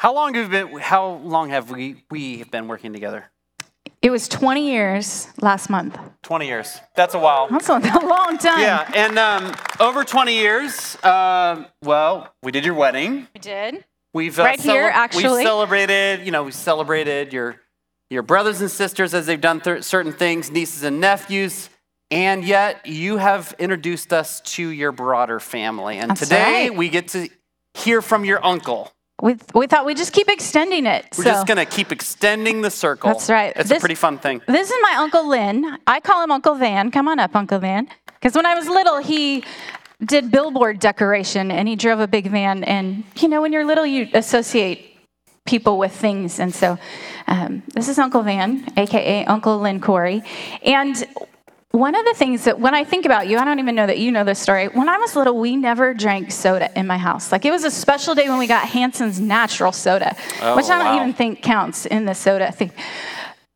How long have been? How long have we we have been working together? It was 20 years last month. Twenty years. That's a while. That's a long time. Yeah, and um, over twenty years. Um, well, we did your wedding. We did. We've uh, Right here, actually. We've actually. celebrated. You know, we celebrated your your brothers and sisters as they've done th- certain things, nieces and nephews. And yet, you have introduced us to your broader family. And That's today, right. we get to hear from your uncle. We, we thought we'd just keep extending it. We're so. just going to keep extending the circle. That's right. It's a pretty fun thing. This is my Uncle Lynn. I call him Uncle Van. Come on up, Uncle Van. Because when I was little, he did billboard decoration and he drove a big van. And, you know, when you're little, you associate people with things. And so um, this is Uncle Van, AKA Uncle Lynn Cory. And one of the things that when I think about you, I don't even know that you know this story. When I was little, we never drank soda in my house. Like it was a special day when we got Hansen's natural soda, Oh, which I don't wow. even think counts in the soda thing.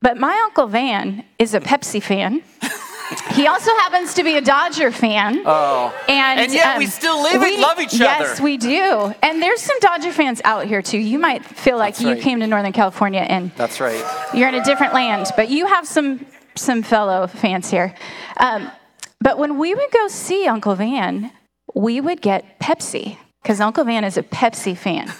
But my Uncle Van is a Pepsi fan. he also happens to be a Dodger fan. Oh. And, And yet we um, still live and love each Yes, other. Yes, we do. And there's some Dodger fans out here too. You might feel like That's you right. came to Northern California and That's right. you're in a different land, but you have some some fellow fans here. Um, but when we would go see Uncle Van, we would get Pepsi because Uncle Van is a Pepsi fan.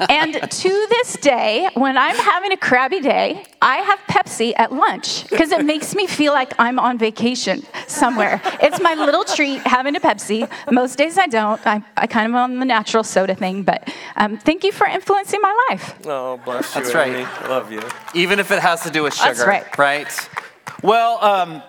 And to this day, when I'm having a crabby day, I have Pepsi at lunch because it makes me feel like I'm on vacation somewhere. It's my little treat having a Pepsi. Most days I don't. I, I kind of on the natural soda thing, but um, thank you for influencing my life. Oh, bless you, That's right. Amy. Love you. even if it has to do with sugar. That's right. Right. Well, um,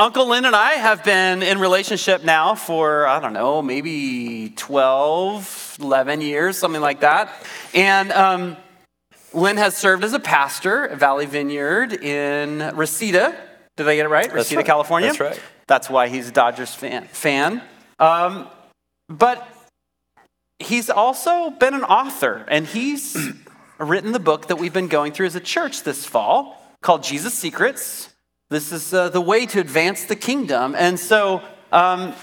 Uncle Lynn and I have been in relationship now for, I don't know, maybe 12, 11 years, something like that. And um, Lynn has served as a pastor at Valley Vineyard in Reseda. Did I get it right? Reseda, right. California? That's right. That's why he's a Dodgers fan. fan. Um, but he's also been an author, and he's written the book that we've been going through as a church this fall called Jesus Secrets. This is uh, the way to advance the kingdom. And so um,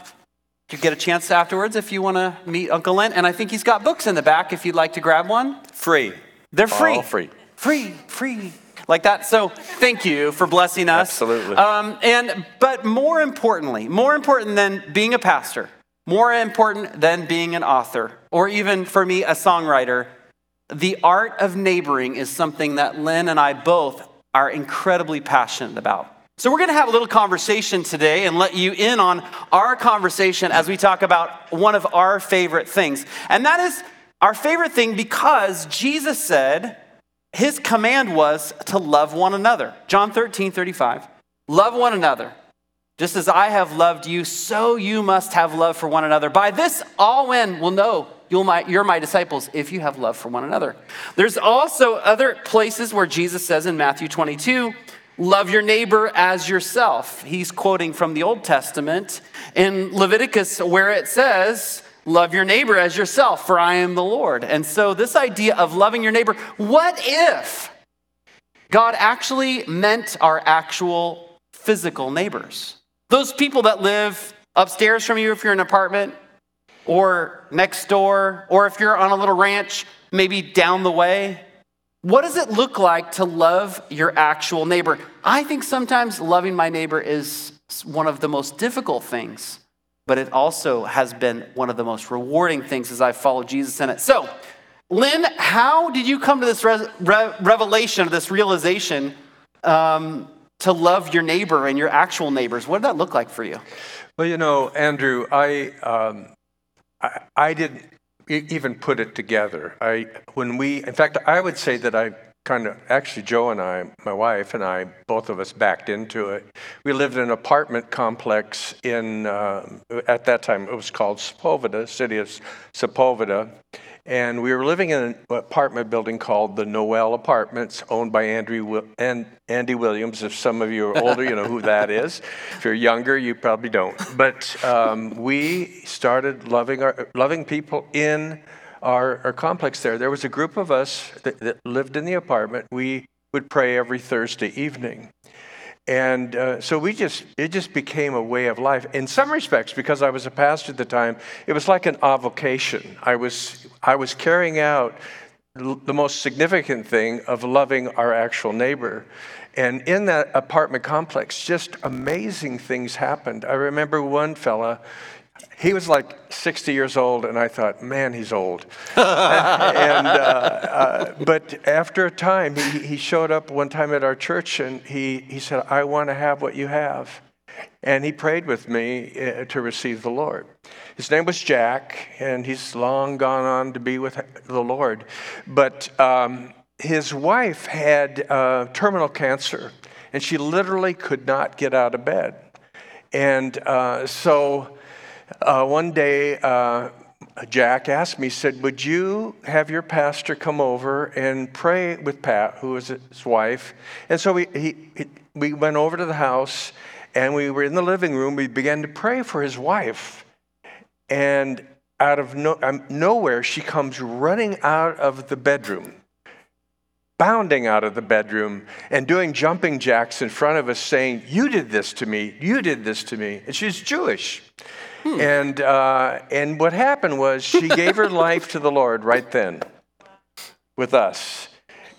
you get a chance afterwards if you want to meet Uncle Lynn. And I think he's got books in the back if you'd like to grab one. Free. They're free. All free. Free, free. Like that. So thank you for blessing us. Absolutely. Um, and but more importantly, more important than being a pastor, more important than being an author, or even for me, a songwriter, the art of neighboring is something that Lynn and I both are incredibly passionate about. So we're going to have a little conversation today and let you in on our conversation as we talk about one of our favorite things. And that is our favorite thing because Jesus said, his command was to love one another. John 13, 35. Love one another. Just as I have loved you, so you must have love for one another. By this, all men will know my, you're my disciples if you have love for one another. There's also other places where Jesus says in Matthew 22, love your neighbor as yourself. He's quoting from the Old Testament in Leviticus, where it says, Love your neighbor as yourself, for I am the Lord. And so, this idea of loving your neighbor, what if God actually meant our actual physical neighbors? Those people that live upstairs from you if you're in an apartment, or next door, or if you're on a little ranch, maybe down the way. What does it look like to love your actual neighbor? I think sometimes loving my neighbor is one of the most difficult things, but it also has been one of the most rewarding things as I follow Jesus in it. So, Lynn, how did you come to this re- re- revelation, this realization um, to love your neighbor and your actual neighbors? What did that look like for you? Well, you know, Andrew, I, um, I, I didn't even put it together. I, when we, in fact, I would say that I kind of, actually, Joe and I, my wife and I, both of us backed into it. We lived in an apartment complex in, um at that time, it was called Sepulveda, city of Sepulveda. And we were living in an apartment building called the Noel Apartments, owned by Andrew and Andy Williams. If some of you are older, you know who that is. If you're younger, you probably don't. But um, we started loving our loving people in our, our complex there. There was a group of us that, that lived in the apartment. We would pray every Thursday evening. And uh, so we just, it just became a way of life. In some respects, because I was a pastor at the time, it was like an avocation. I was, I was carrying out the most significant thing of loving our actual neighbor. And in that apartment complex, just amazing things happened. I remember one fella, he was like 60 years old, and I thought, man, he's old. and, uh, uh, but after a time, he, he showed up one time at our church and he, he said, I want to have what you have. And he prayed with me uh, to receive the Lord. His name was Jack, and he's long gone on to be with the Lord. But um, his wife had uh, terminal cancer, and she literally could not get out of bed. And uh, so uh, one day, uh, Jack asked me, said, Would you have your pastor come over and pray with Pat, who was his wife? And so we, he, we went over to the house and we were in the living room. We began to pray for his wife. And out of no, um, nowhere, she comes running out of the bedroom bounding out of the bedroom and doing jumping jacks in front of us, saying, You did this to me, you did this to me. And she's Jewish. Hmm. And, uh, and what happened was she gave her life to the Lord right then with us.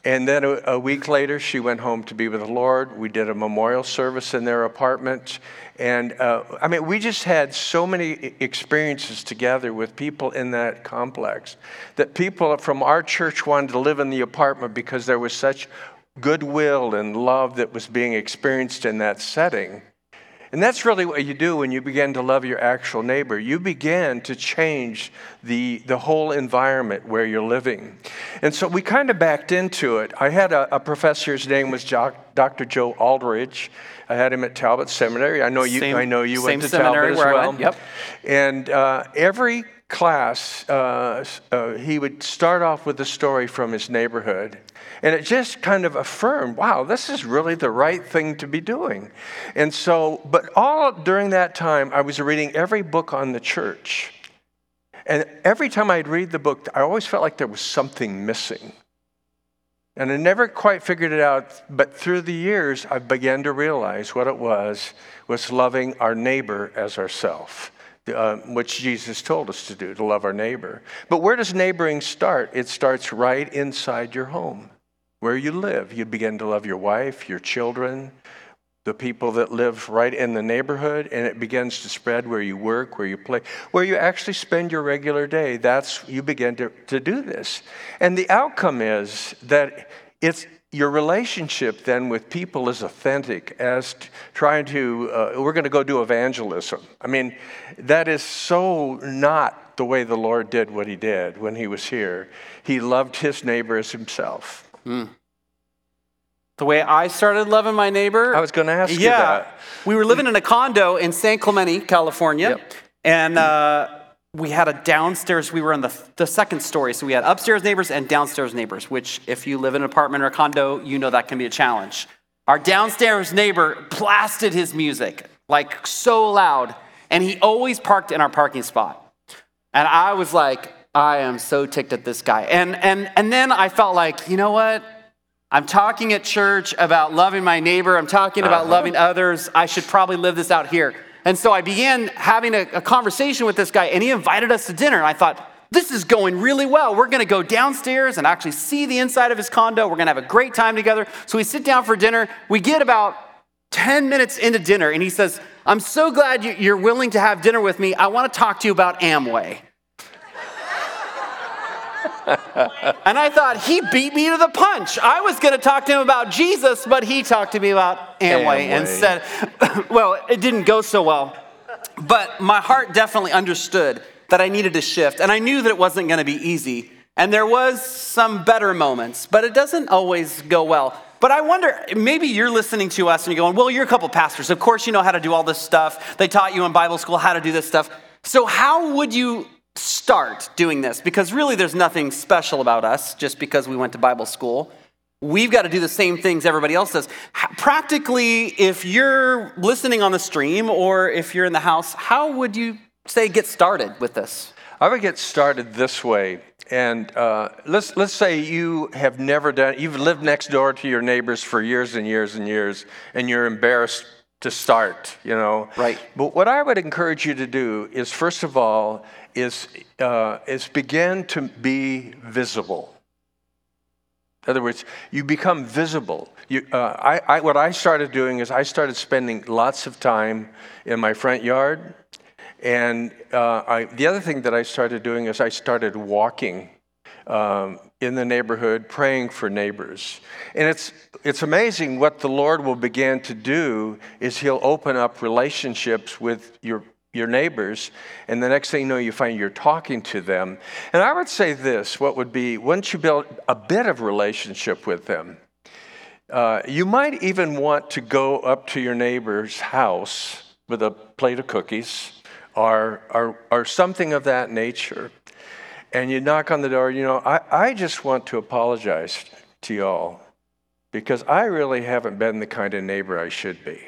And then a, a, week later, she went home to be with the Lord. We did a memorial service in their apartment. And uh, I mean, we just had so many experiences together with people in that complex that people from our church wanted to live in the apartment because there was such goodwill and love that was being experienced in that setting. And that's really what you do when you begin to love your actual neighbor. You begin to change the, the whole environment where you're living. And so we kind of backed into it. I had a, a professor, his name was Dr. Joe Aldrich. I had him at Talbot Seminary. I know you, same, I know you went to Talbot as well. Yep. And uh, every class, uh, uh, he would start off with a story from his neighborhood. And it just kind of affirmed, wow, this is really the right thing to be doing. And so, but all during that time, I was reading every book on the church. And every time I'd read the book, I always felt like there was something missing. And I never quite figured it out, but through the years, I began to realize what it was was loving our neighbor as ourself uh, which Jesus told us to do, to love our neighbor. But where does neighboring start? It starts right inside your home, where you live. You begin to love your wife, your children, the people that live right in the neighborhood, and it begins to spread where you work, where you play, where you actually spend your regular day. That's you begin to, to do this. And the outcome is that it's your relationship then with people is authentic as t- trying to uh, we're going to go do evangelism i mean that is so not the way the lord did what he did when he was here he loved his neighbor as himself mm. the way i started loving my neighbor i was going to ask yeah, you that we were living in a condo in san clemente california yep. and uh, we had a downstairs, we were on the, the second story. So we had upstairs neighbors and downstairs neighbors, which, if you live in an apartment or a condo, you know that can be a challenge. Our downstairs neighbor blasted his music, like so loud, and he always parked in our parking spot. And I was like, I am so ticked at this guy. And, and, and then I felt like, you know what? I'm talking at church about loving my neighbor. I'm talking about uh-huh. loving others. I should probably live this out here. And so I began having a, a conversation with this guy, and he invited us to dinner. And I thought, this is going really well. We're going to go downstairs and actually see the inside of his condo. We're going to have a great time together. So we sit down for dinner. We get about 10 minutes into dinner, and he says, I'm so glad you're willing to have dinner with me. I want to talk to you about Amway and I thought, he beat me to the punch. I was going to talk to him about Jesus, but he talked to me about Amway, Amway. and said, well, it didn't go so well. But my heart definitely understood that I needed to shift, and I knew that it wasn't going to be easy. And there was some better moments, but it doesn't always go well. But I wonder, maybe you're listening to us and you're going, well, you're a couple pastors. Of course, you know how to do all this stuff. They taught you in Bible school how to do this stuff. So, how would you start doing this because really there's nothing special about us just because we went to Bible school. We've got to do the same things everybody else does. Practically, if you're listening on the stream or if you're in the house, how would you say get started with this? I would get started this way. And uh, let's, let's say you have never done, you've lived next door to your neighbors for years and years and years, and you're embarrassed to start, you know. Right. But what I would encourage you to do is, first of all, is, uh, is begin to be visible. In other words, you become visible. You, uh, I, I, what I started doing is I started spending lots of time in my front yard. And uh, I, the other thing that I started doing is I started walking um, in the neighborhood, praying for neighbors. And it's, it's amazing what the Lord will begin to do is He'll open up relationships with your your neighbors, and the next thing you know, you find you're talking to them. And I would say this what would be once you build a bit of relationship with them, uh, you might even want to go up to your neighbor's house with a plate of cookies or, or, or something of that nature. And you knock on the door, you know, I, I just want to apologize to y'all because I really haven't been the kind of neighbor I should be.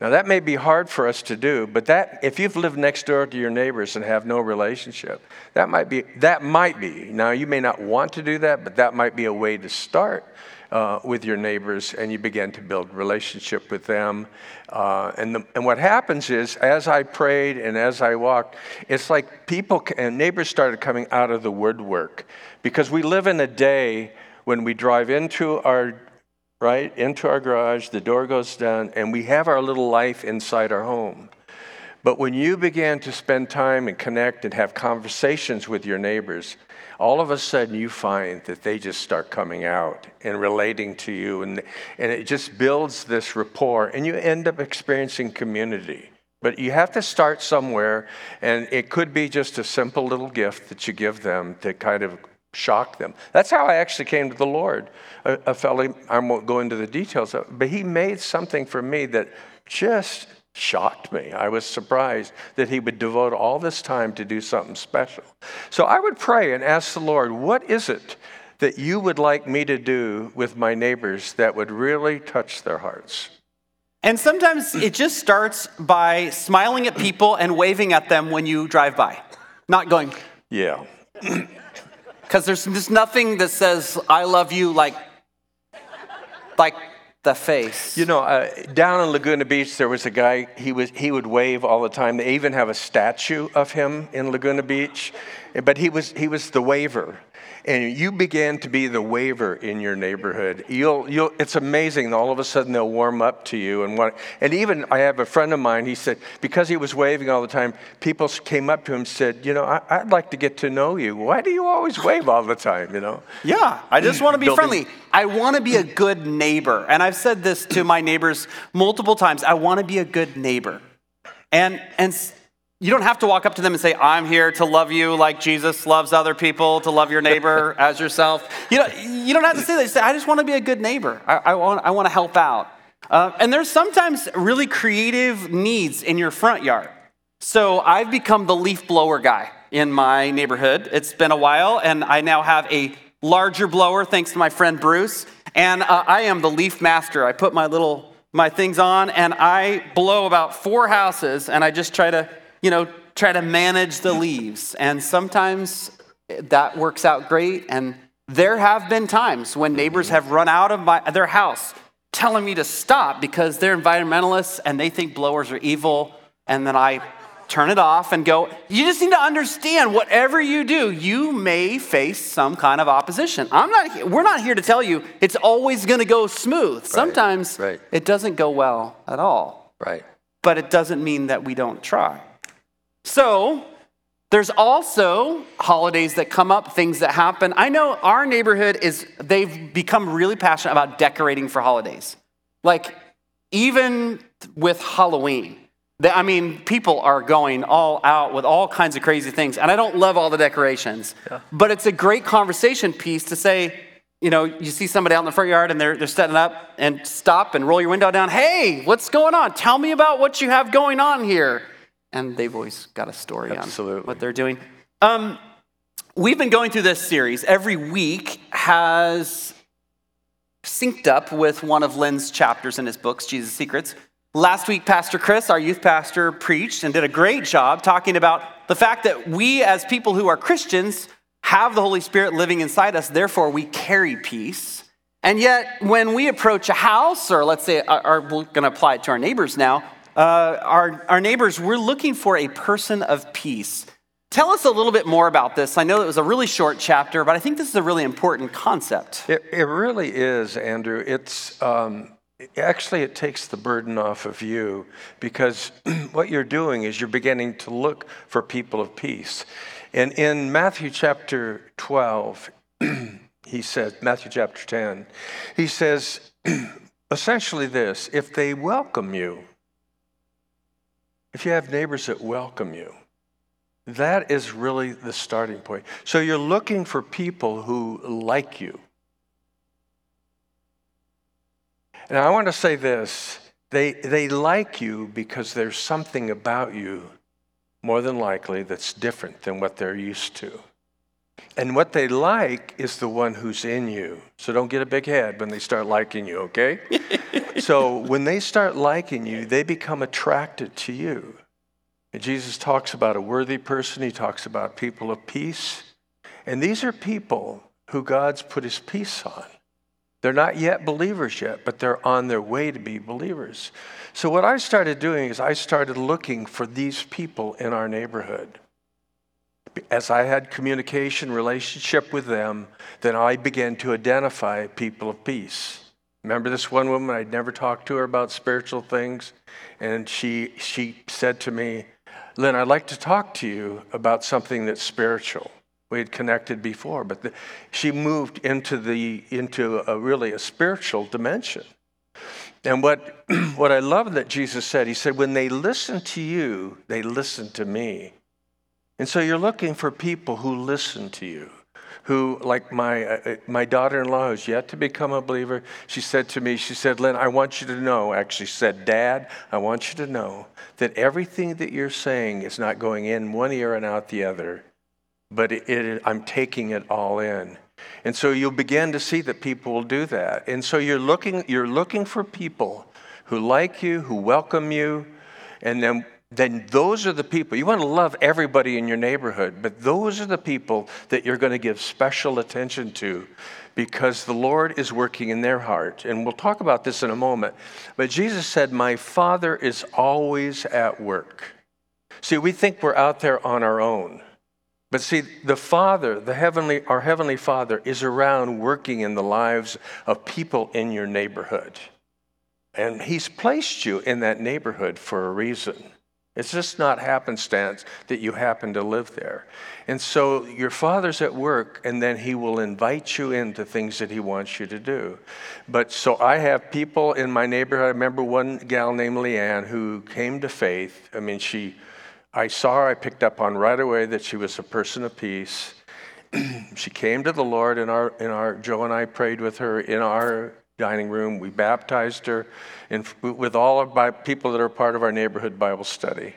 Now that may be hard for us to do, but that if you've lived next door to your neighbors and have no relationship, that might be that might be. Now you may not want to do that, but that might be a way to start uh, with your neighbors, and you begin to build relationship with them. Uh, and the, and what happens is, as I prayed and as I walked, it's like people and neighbors started coming out of the woodwork because we live in a day when we drive into our right, into our garage, the door goes down, and we have our little life inside our home. But when you begin to spend time and connect and have conversations with your neighbors, all of a sudden you find that they just start coming out and relating to you, and, and it just builds this rapport, and you end up experiencing community. But you have to start somewhere, and it could be just a simple little gift that you give them to kind of shock them. That's how I actually came to the Lord. A, a fellow, I won't go into the details, of, but he made something for me that just shocked me. I was surprised that he would devote all this time to do something special. So I would pray and ask the Lord, what is it that you would like me to do with my neighbors that would really touch their hearts? And sometimes it just starts by smiling at people and waving at them when you drive by, not going, Yeah. Because there's just nothing that says, I love you like, like the face. You know, uh, down in Laguna Beach, there was a guy, he, was, he would wave all the time. They even have a statue of him in Laguna Beach. But he was, he was the waver and you begin to be the waver in your neighborhood, you'll, you'll, it's amazing. All of a sudden, they'll warm up to you. And, what, and even, I have a friend of mine, he said, because he was waving all the time, people came up to him and said, You know, I, would like to get to know you. Why do you always wave all the time, you know? Yeah, I just want to be Building. friendly. I want to be a good neighbor. And I've said this to my neighbors multiple times I want to be a good neighbor. And, and you don't have to walk up to them and say, I'm here to love you like Jesus loves other people, to love your neighbor as yourself. You, know, you don't have to say that. You say, I just want to be a good neighbor. I, I want, I want to help out. Uh, and there's sometimes really creative needs in your front yard. So I've become the leaf blower guy in my neighborhood. It's been a while, and I now have a larger blower thanks to my friend Bruce. And uh, I am the leaf master. I put my little my things on, and I blow about four houses, and I just try to you know, try to manage the leaves. And sometimes that works out great. And there have been times when neighbors have run out of my, their house telling me to stop because they're environmentalists and they think blowers are evil. And then I turn it off and go, you just need to understand whatever you do, you may face some kind of opposition. I'm not, we're not here to tell you it's always going to go smooth. Right, Sometimes right. it doesn't go well at all. Right. But it doesn't mean that we don't try. So, there's also holidays that come up, things that happen. I know our neighborhood is, they've become really passionate about decorating for holidays. Like, even with Halloween, I mean, people are going all out with all kinds of crazy things. And I don't love all the decorations, yeah. but it's a great conversation piece to say, you know, you see somebody out in the front yard and they're, they're setting up and stop and roll your window down. Hey, what's going on? Tell me about what you have going on here and they've always got a story Absolutely. on what they're doing. Um, we've been going through this series. Every week has synced up with one of Lynn's chapters in his books, Jesus Secrets. Last week, Pastor Chris, our youth pastor, preached and did a great job talking about the fact that we, as people who are Christians, have the Holy Spirit living inside us, therefore, we carry peace. And yet, when we approach a house, or let's say, our, we're going to apply it to our neighbors now, uh, our, our neighbors, we're looking for a person of peace. Tell us a little bit more about this. I know it was a really short chapter, but I think this is a really important concept. It, it really is, Andrew. It's um, actually it takes the burden off of you because what you're doing is you're beginning to look for people of peace. And in Matthew chapter 12, he says, Matthew chapter 10, he says essentially this if they welcome you, if you have neighbors that welcome you, that is really the starting point. So you're looking for people who like you. And I want to say this they, they like you because there's something about you, more than likely, that's different than what they're used to. And what they like is the one who's in you. So don't get a big head when they start liking you, okay? so when they start liking you, they become attracted to you. And Jesus talks about a worthy person, he talks about people of peace. And these are people who God's put his peace on. They're not yet believers yet, but they're on their way to be believers. So, what I started doing is I started looking for these people in our neighborhood. As I had communication, relationship with them, then I began to identify people of peace. Remember this one woman, I'd never talked to her about spiritual things, and she, she said to me, Lynn, I'd like to talk to you about something that's spiritual. We had connected before, but the, she moved into the into a really a spiritual dimension. And what what I love that Jesus said, he said, when they listen to you, they listen to me. And so you're looking for people who listen to you who, like my, uh, my daughter in law, who's yet to become a believer, she said to me, she said, Lynn, I want you to know, actually said, Dad, I want you to know that everything that you're saying is not going in one ear and out the other, but it, it, I'm taking it all in. And so you'll begin to see that people will do that. And so you're looking, you're looking for people who like you, who welcome you, and then then those are the people. You want to love everybody in your neighborhood, but those are the people that you're going to give special attention to because the Lord is working in their heart. And we'll talk about this in a moment. But Jesus said, My Father is always at work. See, we think we're out there on our own. But see, the Father, the heavenly, our heavenly Father, is around working in the lives of people in your neighborhood. And He's placed you in that neighborhood for a reason. It's just not happenstance that you happen to live there. And so your father's at work, and then he will invite you into things that he wants you to do. But so I have people in my neighborhood. I remember one gal named Leanne who came to faith. I mean, she, I saw her, I picked up on right away that she was a person of peace. she came to the Lord in our, in our, Joe and I prayed with her in our dining room. We baptized her in, with all of my people that are part of our neighborhood Bible study.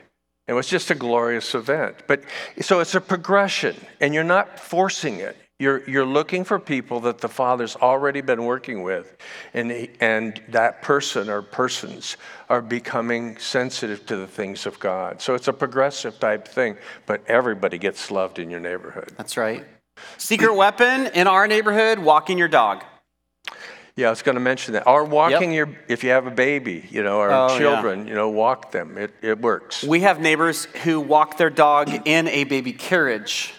It was just a glorious event. But so it's a progression, and you're not forcing it. You're, you're looking for people that the Father's already been working with, and, and that person or persons are becoming sensitive to the things of God. So it's a progressive type thing, but everybody gets loved in your neighborhood. That's right. Secret weapon in our neighborhood walking your dog. Yeah, I was going to mention that. Or walking yep. your, if you have a baby, you know, or oh, children, yeah. you know, walk them. It, it works. We have neighbors who walk their dog in a baby carriage.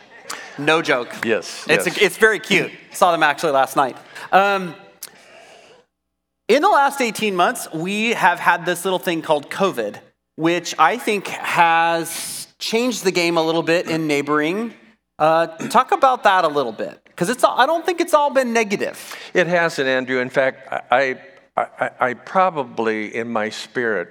No joke. Yes. It's, yes. A, it's very cute. Saw them actually last night. Um, in the last 18 months, we have had this little thing called COVID, which I think has changed the game a little bit in neighboring. Uh, talk about that a little bit. Because it's all, I don't think it's all been negative. It hasn't, Andrew. In fact, I, I, I probably, in my spirit,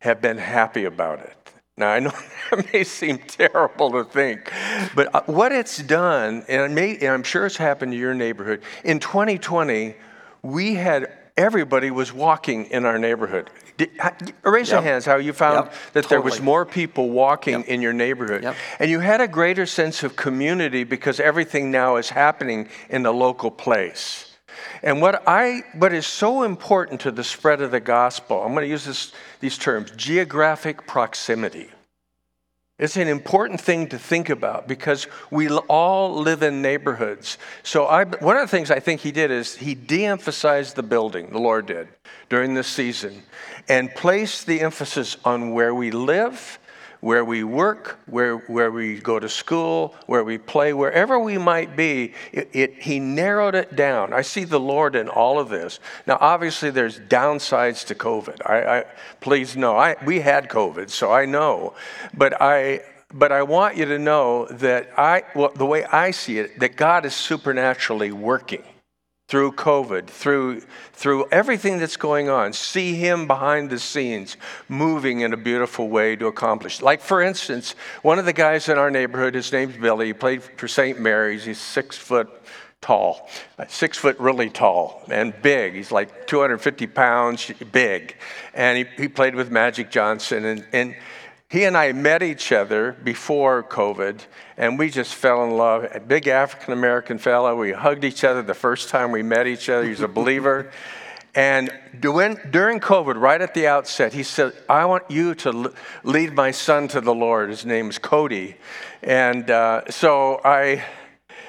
have been happy about it. Now, I know that may seem terrible to think, but uh, what it's done, and, may, and I'm sure it's happened to your neighborhood, in 2020, we had everybody was walking in our neighborhood. Did, raise yep. your hands how you found yep. that totally. there was more people walking yep. in your neighborhood. And you had a greater sense of community because everything now is happening in the local place. And what I what is so important to the spread of the gospel, I'm going to use this, these terms, geographic proximity. It's an important thing to think about because we all live in neighborhoods. So, I, one of the things I think he did is he de emphasized the building, the Lord did, during this season, and placed the emphasis on where we live, where we work, where, where we go to school, where we play, wherever we might be, it, it, he narrowed it down. I see the Lord in all of this. Now, obviously, there's downsides to COVID. I, I please know, I, we had COVID, so I know. But I, but I want you to know that I, well, the way I see it, that God is supernaturally working through COVID, through, through everything that's going on. See Him behind the scenes moving in a beautiful way to accomplish. Like, for instance, one of the guys in our neighborhood, his name's Billy, he played for St. Mary's. He's six foot tall, six foot really tall and big. He's like 250 pounds, big. And he, he played with Magic Johnson. And, and he and I met each other before COVID, and we just fell in love. A big African American fellow. We hugged each other the first time we met each other. He's a believer. And during COVID, right at the outset, he said, I want you to lead my son to the Lord. His name is Cody. And uh, so I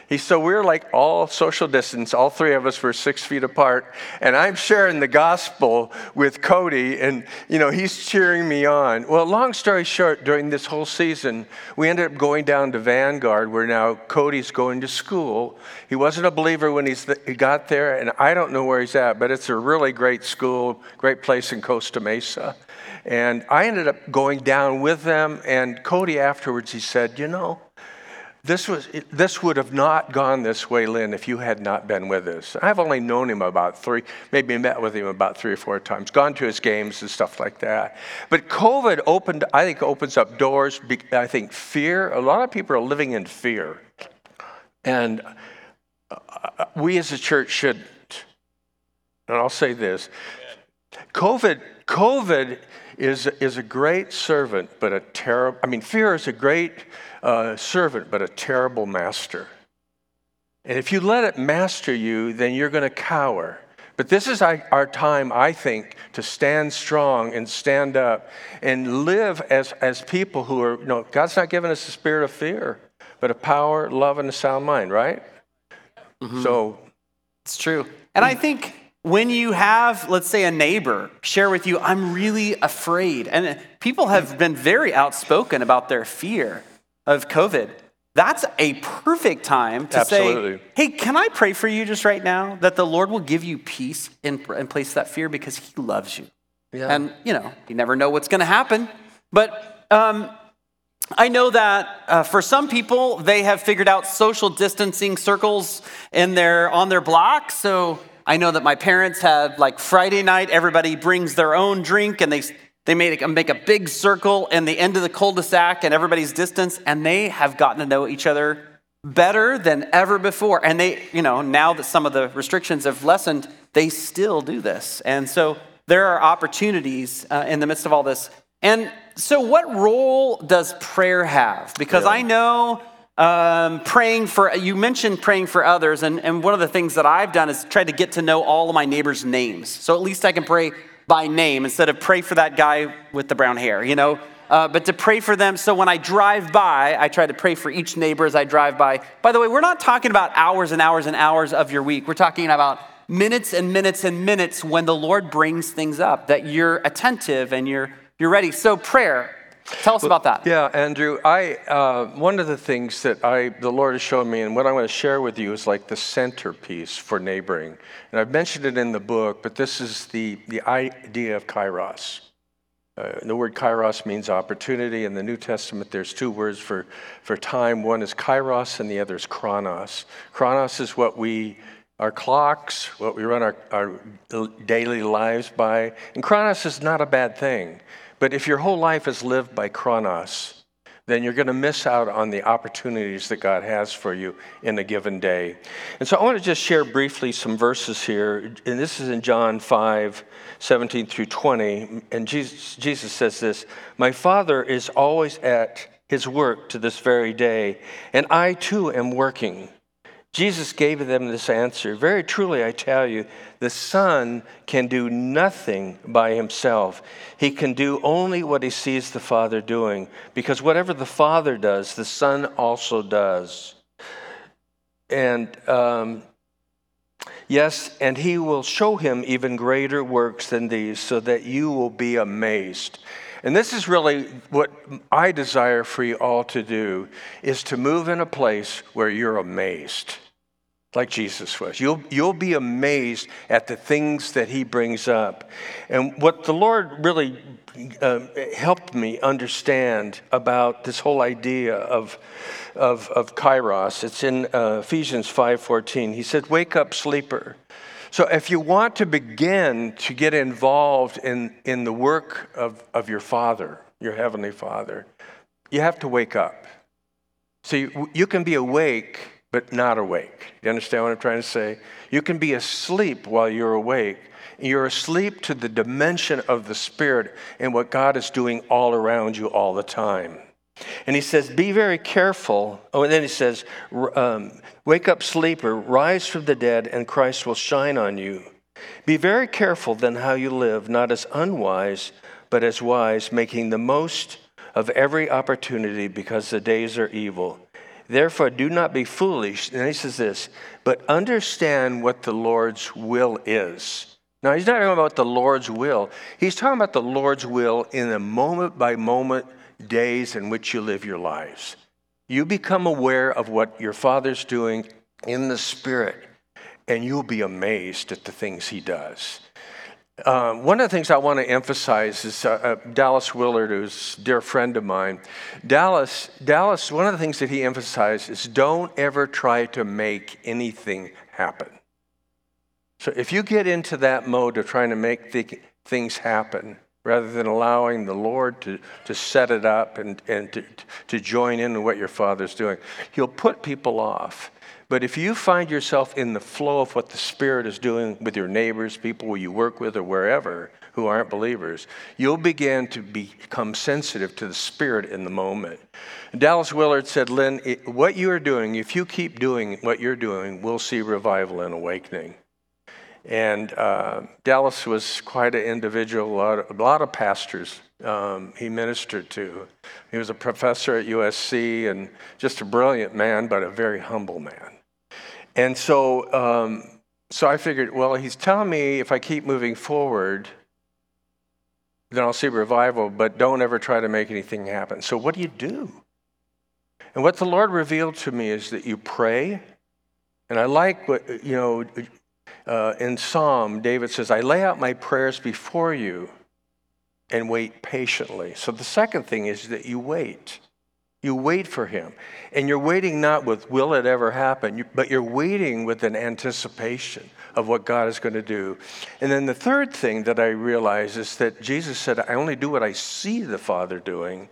he, so we're like all social distance. All three of us were six feet apart. And I'm sharing the gospel with Cody, and, you know, he's cheering me on. Well, long story short, during this whole season, we ended up going down to Vanguard, where now Cody's going to school. He wasn't a believer when he's th- he got there, and I don't know where he's at, but it's a really great school, great place in Costa Mesa. And I ended up going down with them, and Cody afterwards, he said, You know, this, was, this would have not gone this way, Lynn, if you had not been with us. I've only known him about three, maybe met with him about three or four times, gone to his games and stuff like that. But COVID opened, I think, opens up doors. I think fear, a lot of people are living in fear. And uh, we as a church should, and I'll say this COVID, COVID is, is a great servant, but a terrible, I mean, fear is a great uh, servant, but a terrible master. And if you let it master you, then you're going to cower. But this is our time, I think, to stand strong and stand up and live as, as people who are, you know, God's not giving us a spirit of fear, but a power, love, and a sound mind, right? Mm-hmm. So it's true. And I think when you have, let's say, a neighbor share with you, I'm really afraid, and people have been very outspoken about their fear of COVID, that's a perfect time to Absolutely. say, hey, can I pray for you just right now that the Lord will give you peace in, in place of that fear because he loves you. Yeah. And, you know, you never know what's going to happen. But um, I know that uh, for some people, they have figured out social distancing circles in their, on their block. So I know that my parents have like Friday night, everybody brings their own drink and they they made a, make a big circle in the end of the cul-de-sac and everybody's distance, and they have gotten to know each other better than ever before. And they, you know, now that some of the restrictions have lessened, they still do this. And so there are opportunities uh, in the midst of all this. And so, what role does prayer have? Because yeah. I know um, praying for, you mentioned praying for others, and, and one of the things that I've done is tried to get to know all of my neighbors' names. So at least I can pray by name instead of pray for that guy with the brown hair, you know? Uh, but to pray for them. So when I drive by, I try to pray for each neighbor as I drive by. By the way, we're not talking about hours and hours and hours of your week. We're talking about minutes and minutes and minutes when the Lord brings things up, that you're attentive and you're, you're ready. So prayer, Tell us about that. Yeah, Andrew. I uh, one of the things that I the Lord has shown me, and what I'm going to share with you is like the centerpiece for neighboring. And I've mentioned it in the book, but this is the the idea of kairos. Uh, the word kairos means opportunity. In the New Testament, there's two words for, for time. One is kairos, and the other is chronos. Chronos is what we our clocks, what we run our, our daily lives by. And chronos is not a bad thing. But if your whole life is lived by chronos, then you're going to miss out on the opportunities that God has for you in a given day. And so I want to just share briefly some verses here. And this is in John 5 17 through 20. And Jesus, Jesus says this My Father is always at his work to this very day, and I too am working. Jesus gave them this answer Very truly, I tell you, the Son can do nothing by himself. He can do only what he sees the Father doing, because whatever the Father does, the Son also does. And um, yes, and he will show him even greater works than these, so that you will be amazed. And this is really what I desire for you all to do is to move in a place where you're amazed like Jesus was. You'll, you'll be amazed at the things that he brings up. And what the Lord really uh, helped me understand about this whole idea of, of, of kairos, it's in uh, Ephesians 5.14. He said, wake up, sleeper. So if you want to begin to get involved in, in the work of, of your Father, your Heavenly Father, you have to wake up. So you, you can be awake but not awake. You understand what I'm trying to say? You can be asleep while you're awake. You're asleep to the dimension of the Spirit and what God is doing all around you all the time. And he says, Be very careful. Oh, and then he says, um, Wake up, sleeper, rise from the dead, and Christ will shine on you. Be very careful then how you live, not as unwise, but as wise, making the most of every opportunity because the days are evil. Therefore, do not be foolish. And he says this, but understand what the Lord's will is. Now, he's not talking about the Lord's will. He's talking about the Lord's will in a moment by moment days in which you live your lives. You become aware of what your Father's doing in the Spirit, and you'll be amazed at the things he does. Um, one of the things I want to emphasize is uh, uh, Dallas Willard, who's a dear friend of mine. Dallas, Dallas, one of the things that he emphasized is don't ever try to make anything happen. So if you get into that mode of trying to make th- things happen, rather than allowing the Lord to, to set it up and, and to, to join in what your Father's doing, He'll put people off. But if you find yourself in the flow of what the Spirit is doing with your neighbors, people you work with, or wherever who aren't believers, you'll begin to become sensitive to the Spirit in the moment. Dallas Willard said, Lynn, what you are doing, if you keep doing what you're doing, we'll see revival and awakening. And uh, Dallas was quite an individual, a lot of, a lot of pastors um, he ministered to. He was a professor at USC and just a brilliant man, but a very humble man. And so, um, so I figured, well, he's telling me if I keep moving forward, then I'll see revival, but don't ever try to make anything happen. So, what do you do? And what the Lord revealed to me is that you pray. And I like what, you know, uh, in Psalm, David says, I lay out my prayers before you and wait patiently. So, the second thing is that you wait. You wait for him. And you're waiting not with, will it ever happen, but you're waiting with an anticipation of what God is going to do. And then the third thing that I realize is that Jesus said, I only do what I see the Father doing.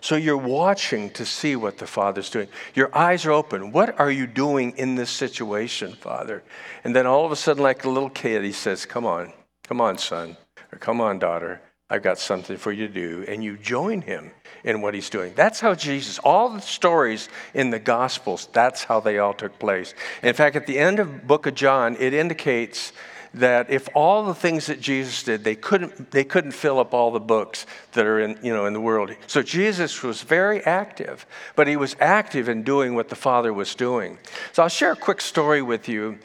So you're watching to see what the Father's doing. Your eyes are open. What are you doing in this situation, Father? And then all of a sudden, like a little kid, he says, Come on, come on, son, or come on, daughter. I've got something for you to do. And you join him in what he's doing. That's how Jesus, all the stories in the Gospels, that's how they all took place. In fact, at the end of book of John, it indicates that if all the things that Jesus did, they couldn't, they couldn't fill up all the books that are in, you know, in the world. So Jesus was very active, but he was active in doing what the Father was doing. So I'll share a quick story with you.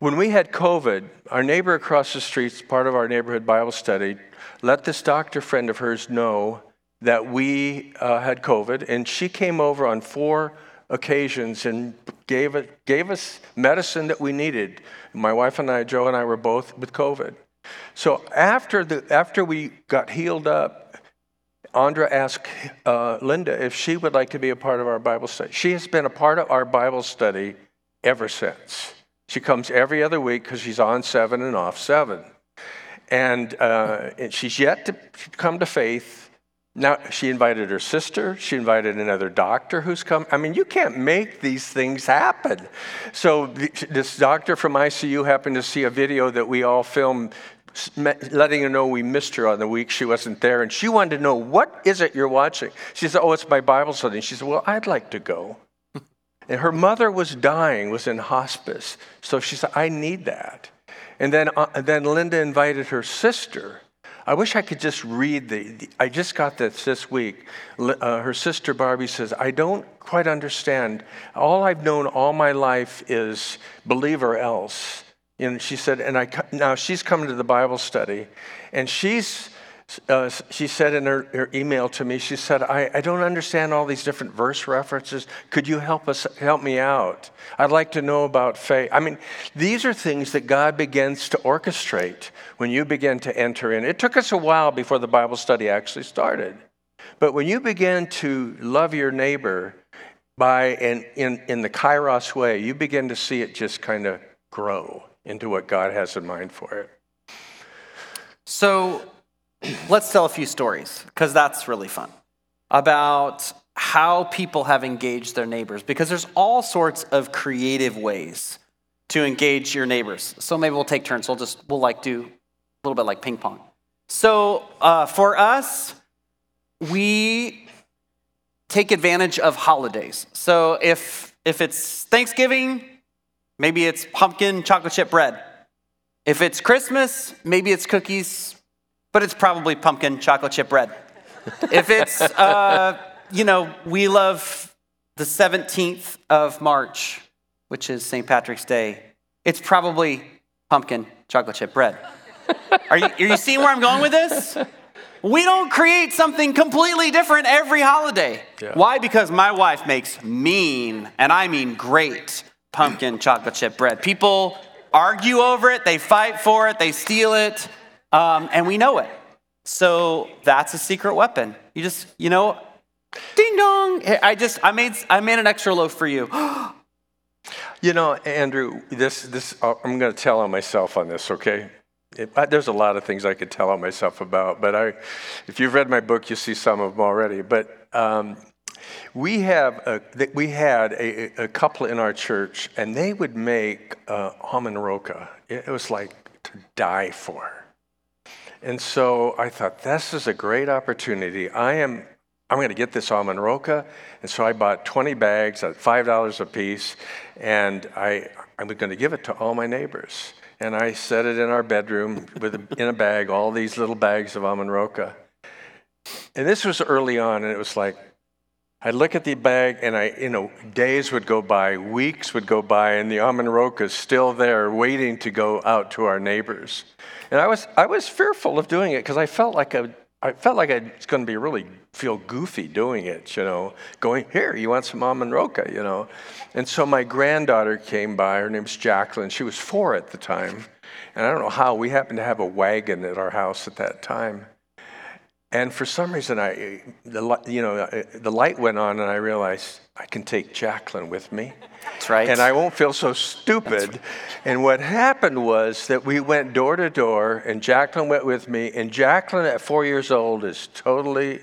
When we had COVID, our neighbor across the street, part of our neighborhood Bible study, let this doctor friend of hers know that we uh, had COVID, and she came over on four occasions and gave, it, gave us medicine that we needed. My wife and I, Joe and I, were both with COVID. So after, the, after we got healed up, Andra asked uh, Linda if she would like to be a part of our Bible study. She has been a part of our Bible study ever since. She comes every other week because she's on seven and off seven. And, uh, and she's yet to come to faith now, she invited her sister. She invited another doctor who's come. I mean, you can't make these things happen. So, this doctor from ICU happened to see a video that we all filmed, letting her know we missed her on the week she wasn't there. And she wanted to know, What is it you're watching? She said, Oh, it's my Bible study. And she said, Well, I'd like to go. and her mother was dying, was in hospice. So she said, I need that. And then, uh, then Linda invited her sister I wish I could just read the, the I just got this this week. Uh, her sister Barbie says, I don't quite understand. All I've known all my life is believe or else. And she said, and I, now she's coming to the Bible study, and she's uh, she said in her, her, email to me, she said, I, I don't understand all these different verse references. Could you help us help me out? I'd like to know about faith. I mean, these are things that God begins to orchestrate when you begin to enter in. It took us a while before the Bible study actually started. But when you begin to love your neighbor by in, in, in the kairos way, you begin to see it just kind of grow into what God has in mind for it. So let's tell a few stories because that's really fun about how people have engaged their neighbors because there's all sorts of creative ways to engage your neighbors. So maybe we'll take turns. We'll just we'll like do a little bit like ping pong. So uh, for us, we take advantage of holidays. So if if it's Thanksgiving, maybe it's pumpkin chocolate chip bread. If it's Christmas, maybe it's cookies, but it's probably pumpkin chocolate chip bread. if it's, uh, you know, we love the 17th of March, which is St. Patrick's Day, it's probably pumpkin chocolate chip bread. Are you, are you seeing where I'm going with this? We don't create something completely different every holiday. Yeah. Why? Because my wife makes mean, and I mean great, pumpkin chocolate chip bread. People argue over it, they fight for it, they steal it, um, and we know it. So that's a secret weapon. You just, you know, ding dong. I just, I made, I made an extra loaf for you. you know, Andrew, this, this, uh, I'm going to tell on myself on this, okay? It, I, there's a lot of things I could tell on myself about, but I, if you've read my book, you see some of them already. But um, we have a, we had a, a, couple in our church, and they would make uh, almond roca. It was like to die for. And so I thought, this is a great opportunity. I am I'm going to get this almond roca. And so I bought 20 bags at $5 a piece, and I, I'm going to give it to all my neighbors. And I set it in our bedroom with in a bag, all these little bags of almond roca. And this was early on, and it was like, I'd look at the bag and I, you know, days would go by, weeks would go by, and the almond roca is still there waiting to go out to our neighbors. And I was, I was fearful of doing it because I felt like a, I felt like I was going to be really feel goofy doing it, you know, going, here, you want some almond roca, you know. And so my granddaughter came by, her name's Jacqueline, she was four at the time. And I don't know how, we happened to have a wagon at our house at that time. And for some reason, I, the, you know, uh, the light went on, and I realized I can take Jacqueline with me. That's right. And I won't feel so stupid. Right. And what happened was that we went door to door, and Jacqueline went with me. And Jacqueline, at four years old, is totally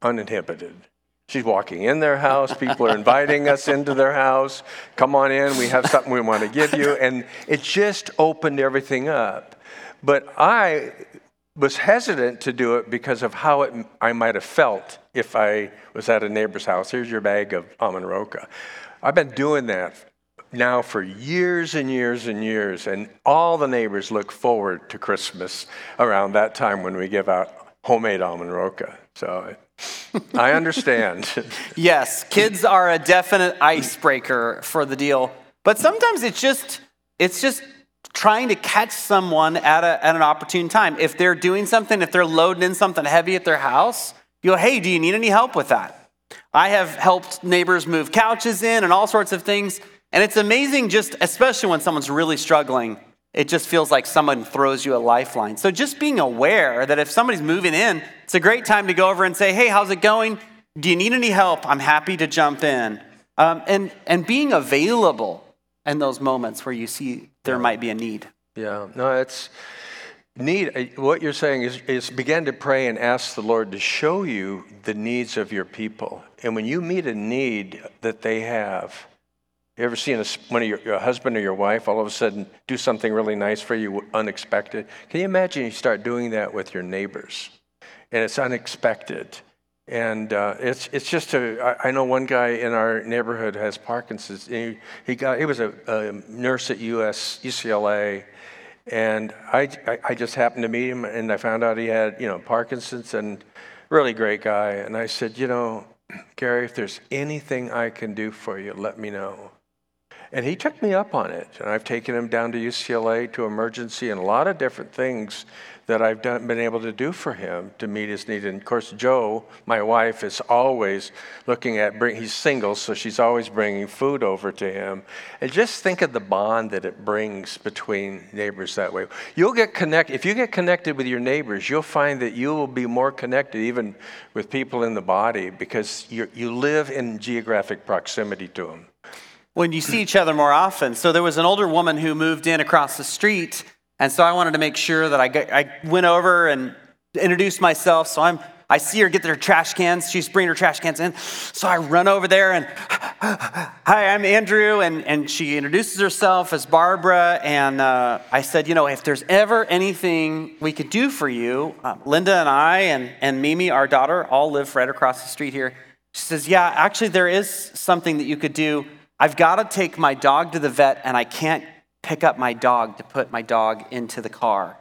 uninhibited. She's walking in their house. People are inviting us into their house. Come on in. We have something we want to give you. And it just opened everything up. But I was hesitant to do it because of how it, I might have felt if I was at a neighbor's house. Here's your bag of almond roca. I've been doing that now for years and years and years, and all the neighbors look forward to Christmas around that time when we give out homemade almond roca. So I understand. yes, kids are a definite icebreaker for the deal, but sometimes it's just it's just trying to catch someone at, a, at an opportune time. If they're doing something, if they're loading in something heavy at their house, you go, hey, do you need any help with that? I have helped neighbors move couches in and all sorts of things. And it's amazing, just especially when someone's really struggling, it just feels like someone throws you a lifeline. So just being aware that if somebody's moving in, it's a great time to go over and say, hey, how's it going? Do you need any help? I'm happy to jump in. Um, and, and being available in those moments where you see there might be a need. Yeah, no, it's need. Uh, what you're saying is, is begin to pray and ask the Lord to show you the needs of your people. And when you meet a need that they have, you ever seen a, one of your, your husband or your wife all of a sudden do something really nice for you, unexpected? Can you imagine you start doing that with your neighbors? And it's unexpected. And uh, it's it's just a. I, know one guy in our neighborhood has Parkinson's. He, he got he was a, a, nurse at US UCLA, and I, I, I just happened to meet him, and I found out he had you know Parkinson's, and really great guy. And I said, you know, Gary, if there's anything I can do for you, let me know. And he took me up on it. And I've taken him down to UCLA to emergency and a lot of different things that I've done, been able to do for him to meet his need. And of course, Joe, my wife, is always looking at, bring, he's single, so she's always bringing food over to him. And just think of the bond that it brings between neighbors that way. You'll get connected, if you get connected with your neighbors, you'll find that you will be more connected even with people in the body because you live in geographic proximity to them. When you see each other more often. So there was an older woman who moved in across the street and so I wanted to make sure that I, got, I went over and introduced myself. So I'm, I see her get their trash cans. She's bringing her trash cans in. So I run over there and, hi, I'm Andrew. And, and she introduces herself as Barbara. And uh, I said, you know, if there's ever anything we could do for you, uh, Linda and I and, and Mimi, our daughter, all live right across the street here. She says, yeah, actually, there is something that you could do. I've got to take my dog to the vet and I can't pick up my dog to put my dog into the car.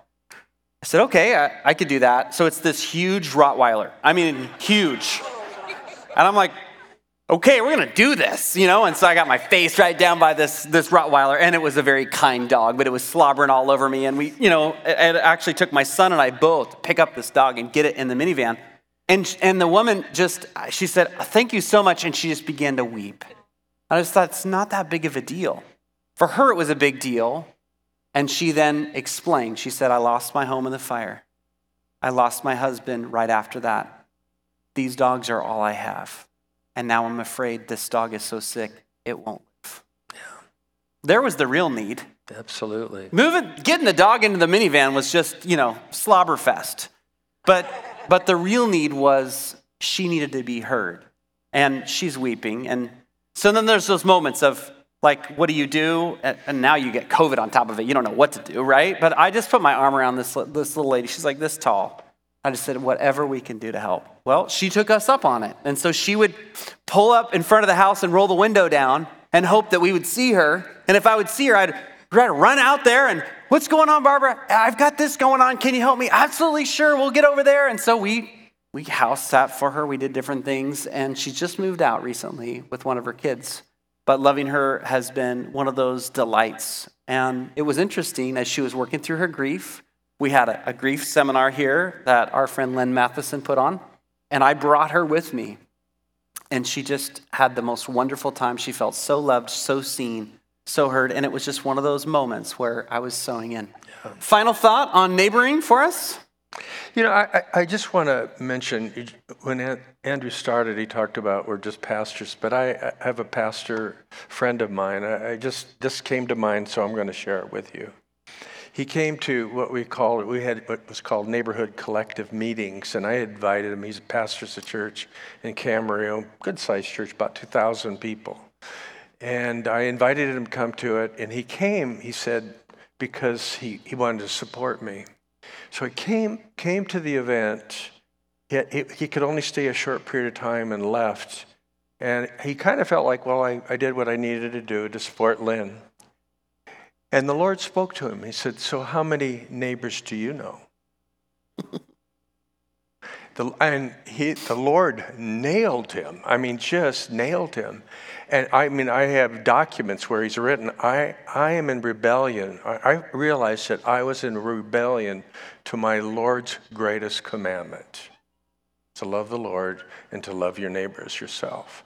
I said, okay, I, I could do that. So it's this huge Rottweiler. I mean, huge. And I'm like, okay, we're gonna do this, you know? And so I got my face right down by this, this Rottweiler, and it was a very kind dog, but it was slobbering all over me. And we, you know, it, actually took my son and I both to pick up this dog and get it in the minivan. And, and the woman just, she said, thank you so much. And she just began to weep. I just thought, it's not that big of a deal. For her, it was a big deal. And she then explained, she said, I lost my home in the fire. I lost my husband right after that. These dogs are all I have. And now I'm afraid this dog is so sick, it won't live. Yeah. There was the real need. Absolutely. Moving, getting the dog into the minivan was just, you know, slobberfest. But, but the real need was she needed to be heard. And she's weeping. And so then there's those moments of, like, what do you do? And now you get COVID on top of it. You don't know what to do, right? But I just put my arm around this, this little lady. She's like this tall. I just said, whatever we can do to help. Well, she took us up on it. And so she would pull up in front of the house and roll the window down and hope that we would see her. And if I would see her, I'd run out there and, what's going on, Barbara? I've got this going on. Can you help me? Absolutely sure. We'll get over there. And so we, we house sat for her. We did different things. And she just moved out recently with one of her kids but loving her has been one of those delights. And it was interesting as she was working through her grief. We had a, a grief seminar here that our friend Len Matheson put on, and I brought her with me. And she just had the most wonderful time. She felt so loved, so seen, so heard. And it was just one of those moments where I was sowing in. Yeah. Final thought on neighboring for us? You know, I, I just want to mention when Andrew started, he talked about we're just pastors, but I have a pastor friend of mine. I just this came to mind, so I'm going to share it with you. He came to what we called we had what was called neighborhood collective meetings, and I invited him. He's a pastor at a church in Camarillo, good sized church, about 2,000 people. And I invited him to come to it, and he came. He said because he, he wanted to support me. So he came, came to the event, yet he, he could only stay a short period of time and left. And he kind of felt like, well, I, I did what I needed to do to support Lynn. And the Lord spoke to him. He said, So, how many neighbors do you know? the, and he, the Lord nailed him. I mean, just nailed him. And I mean, I have documents where he's written, I, I am in rebellion. I, I realized that I was in rebellion to my Lord's greatest commandment to love the Lord and to love your neighbor as yourself.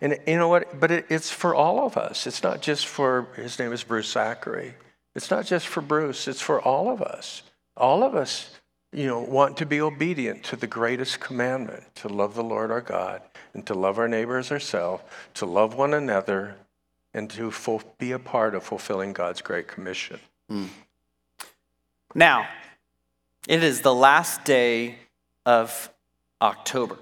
And you know what? But it, it's for all of us. It's not just for, his name is Bruce Zachary. It's not just for Bruce, it's for all of us. All of us, you know, want to be obedient to the greatest commandment to love the Lord our God and to love our neighbor as ourselves, to love one another, and to be a part of fulfilling God's great commission. Mm. Now, it is the last day of October,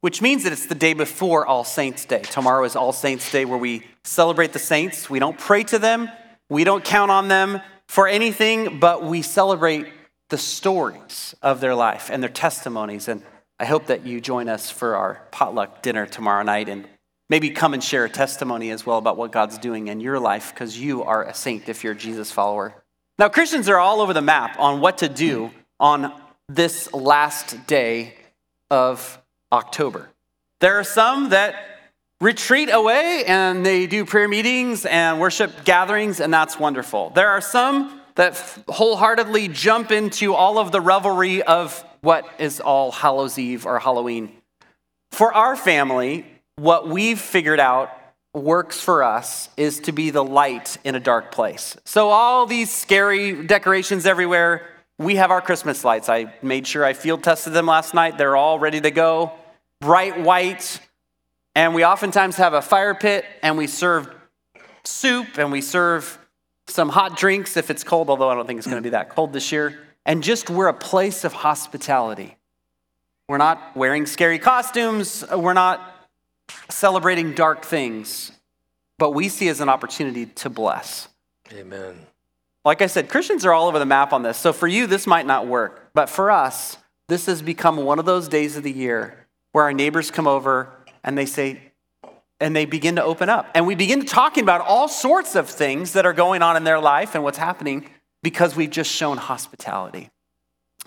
which means that it's the day before All Saints' Day. Tomorrow is All Saints' Day, where we celebrate the saints. We don't pray to them, we don't count on them for anything, but we celebrate the stories of their life and their testimonies and I hope that you join us for our potluck dinner tomorrow night and maybe come and share a testimony as well about what God's doing in your life because you are a saint if you're a Jesus follower. Now, Christians are all over the map on what to do on this last day of October. There are some that retreat away and they do prayer meetings and worship gatherings, and that's wonderful. There are some that wholeheartedly jump into all of the revelry of what is all Hallows Eve or Halloween. For our family, what we've figured out works for us is to be the light in a dark place. So, all these scary decorations everywhere, we have our Christmas lights. I made sure I field tested them last night. They're all ready to go, bright white. And we oftentimes have a fire pit and we serve soup and we serve some hot drinks if it's cold, although I don't think it's going to be that cold this year. And just we're a place of hospitality. We're not wearing scary costumes. We're not celebrating dark things, but we see as an opportunity to bless. Amen. Like I said, Christians are all over the map on this. So for you, this might not work. But for us, this has become one of those days of the year where our neighbors come over and they say, and they begin to open up. And we begin talking about all sorts of things that are going on in their life and what's happening because we've just shown hospitality.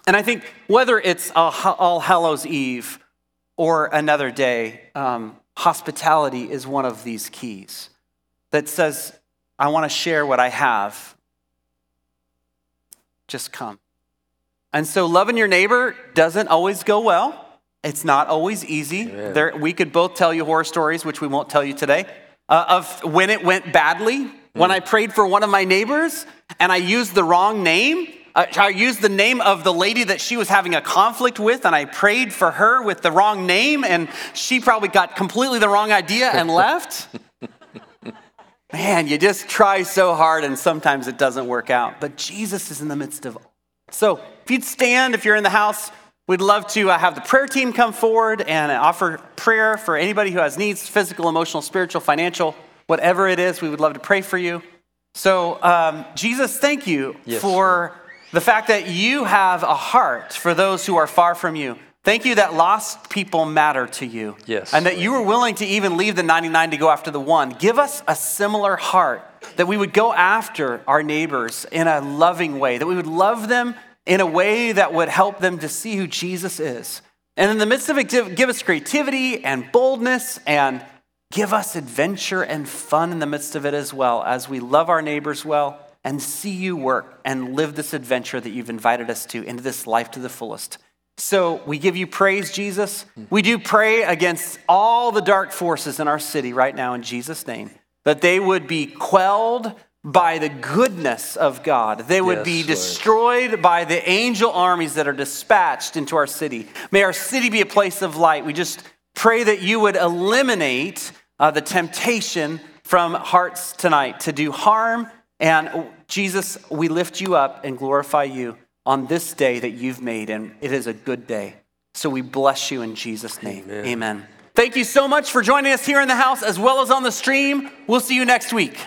And I think whether it's All Hallows Eve or another day, um, hospitality is one of these keys that says, I want to share what I have. Just come. And so, loving your neighbor doesn't always go well. It's not always easy. There, we could both tell you horror stories, which we won't tell you today, uh, of when it went badly. Mm. When I prayed for one of my neighbors and I used the wrong name, uh, I used the name of the lady that she was having a conflict with, and I prayed for her with the wrong name, and she probably got completely the wrong idea and left. Man, you just try so hard, and sometimes it doesn't work out. But Jesus is in the midst of all. So, if you'd stand, if you're in the house, We'd love to uh, have the prayer team come forward and offer prayer for anybody who has needs physical, emotional, spiritual, financial, whatever it is. We would love to pray for you. So, um, Jesus, thank you yes, for the fact that you have a heart for those who are far from you. Thank you that lost people matter to you. Yes. And that you were willing to even leave the 99 to go after the one. Give us a similar heart that we would go after our neighbors in a loving way, that we would love them in a way that would help them to see who Jesus is. And in the midst of it, give us creativity and boldness and give us adventure and fun in the midst of it as well as we love our neighbors well and see you work and live this adventure that you've invited us to into this life to the fullest. So we give you praise, Jesus. We do pray against all the dark forces in our city right now in Jesus' name, that they would be quelled by the goodness of God. They would yes, be destroyed Lord. by the angel armies that are dispatched into our city. May our city be a place of light. We just pray that you would eliminate uh, the temptation from hearts tonight to do harm. And Jesus, we lift you up and glorify you on this day that you've made, and it is a good day. So we bless you in Jesus' name. Amen. Amen. Thank you so much for joining us here in the house as well as on the stream. We'll see you next week.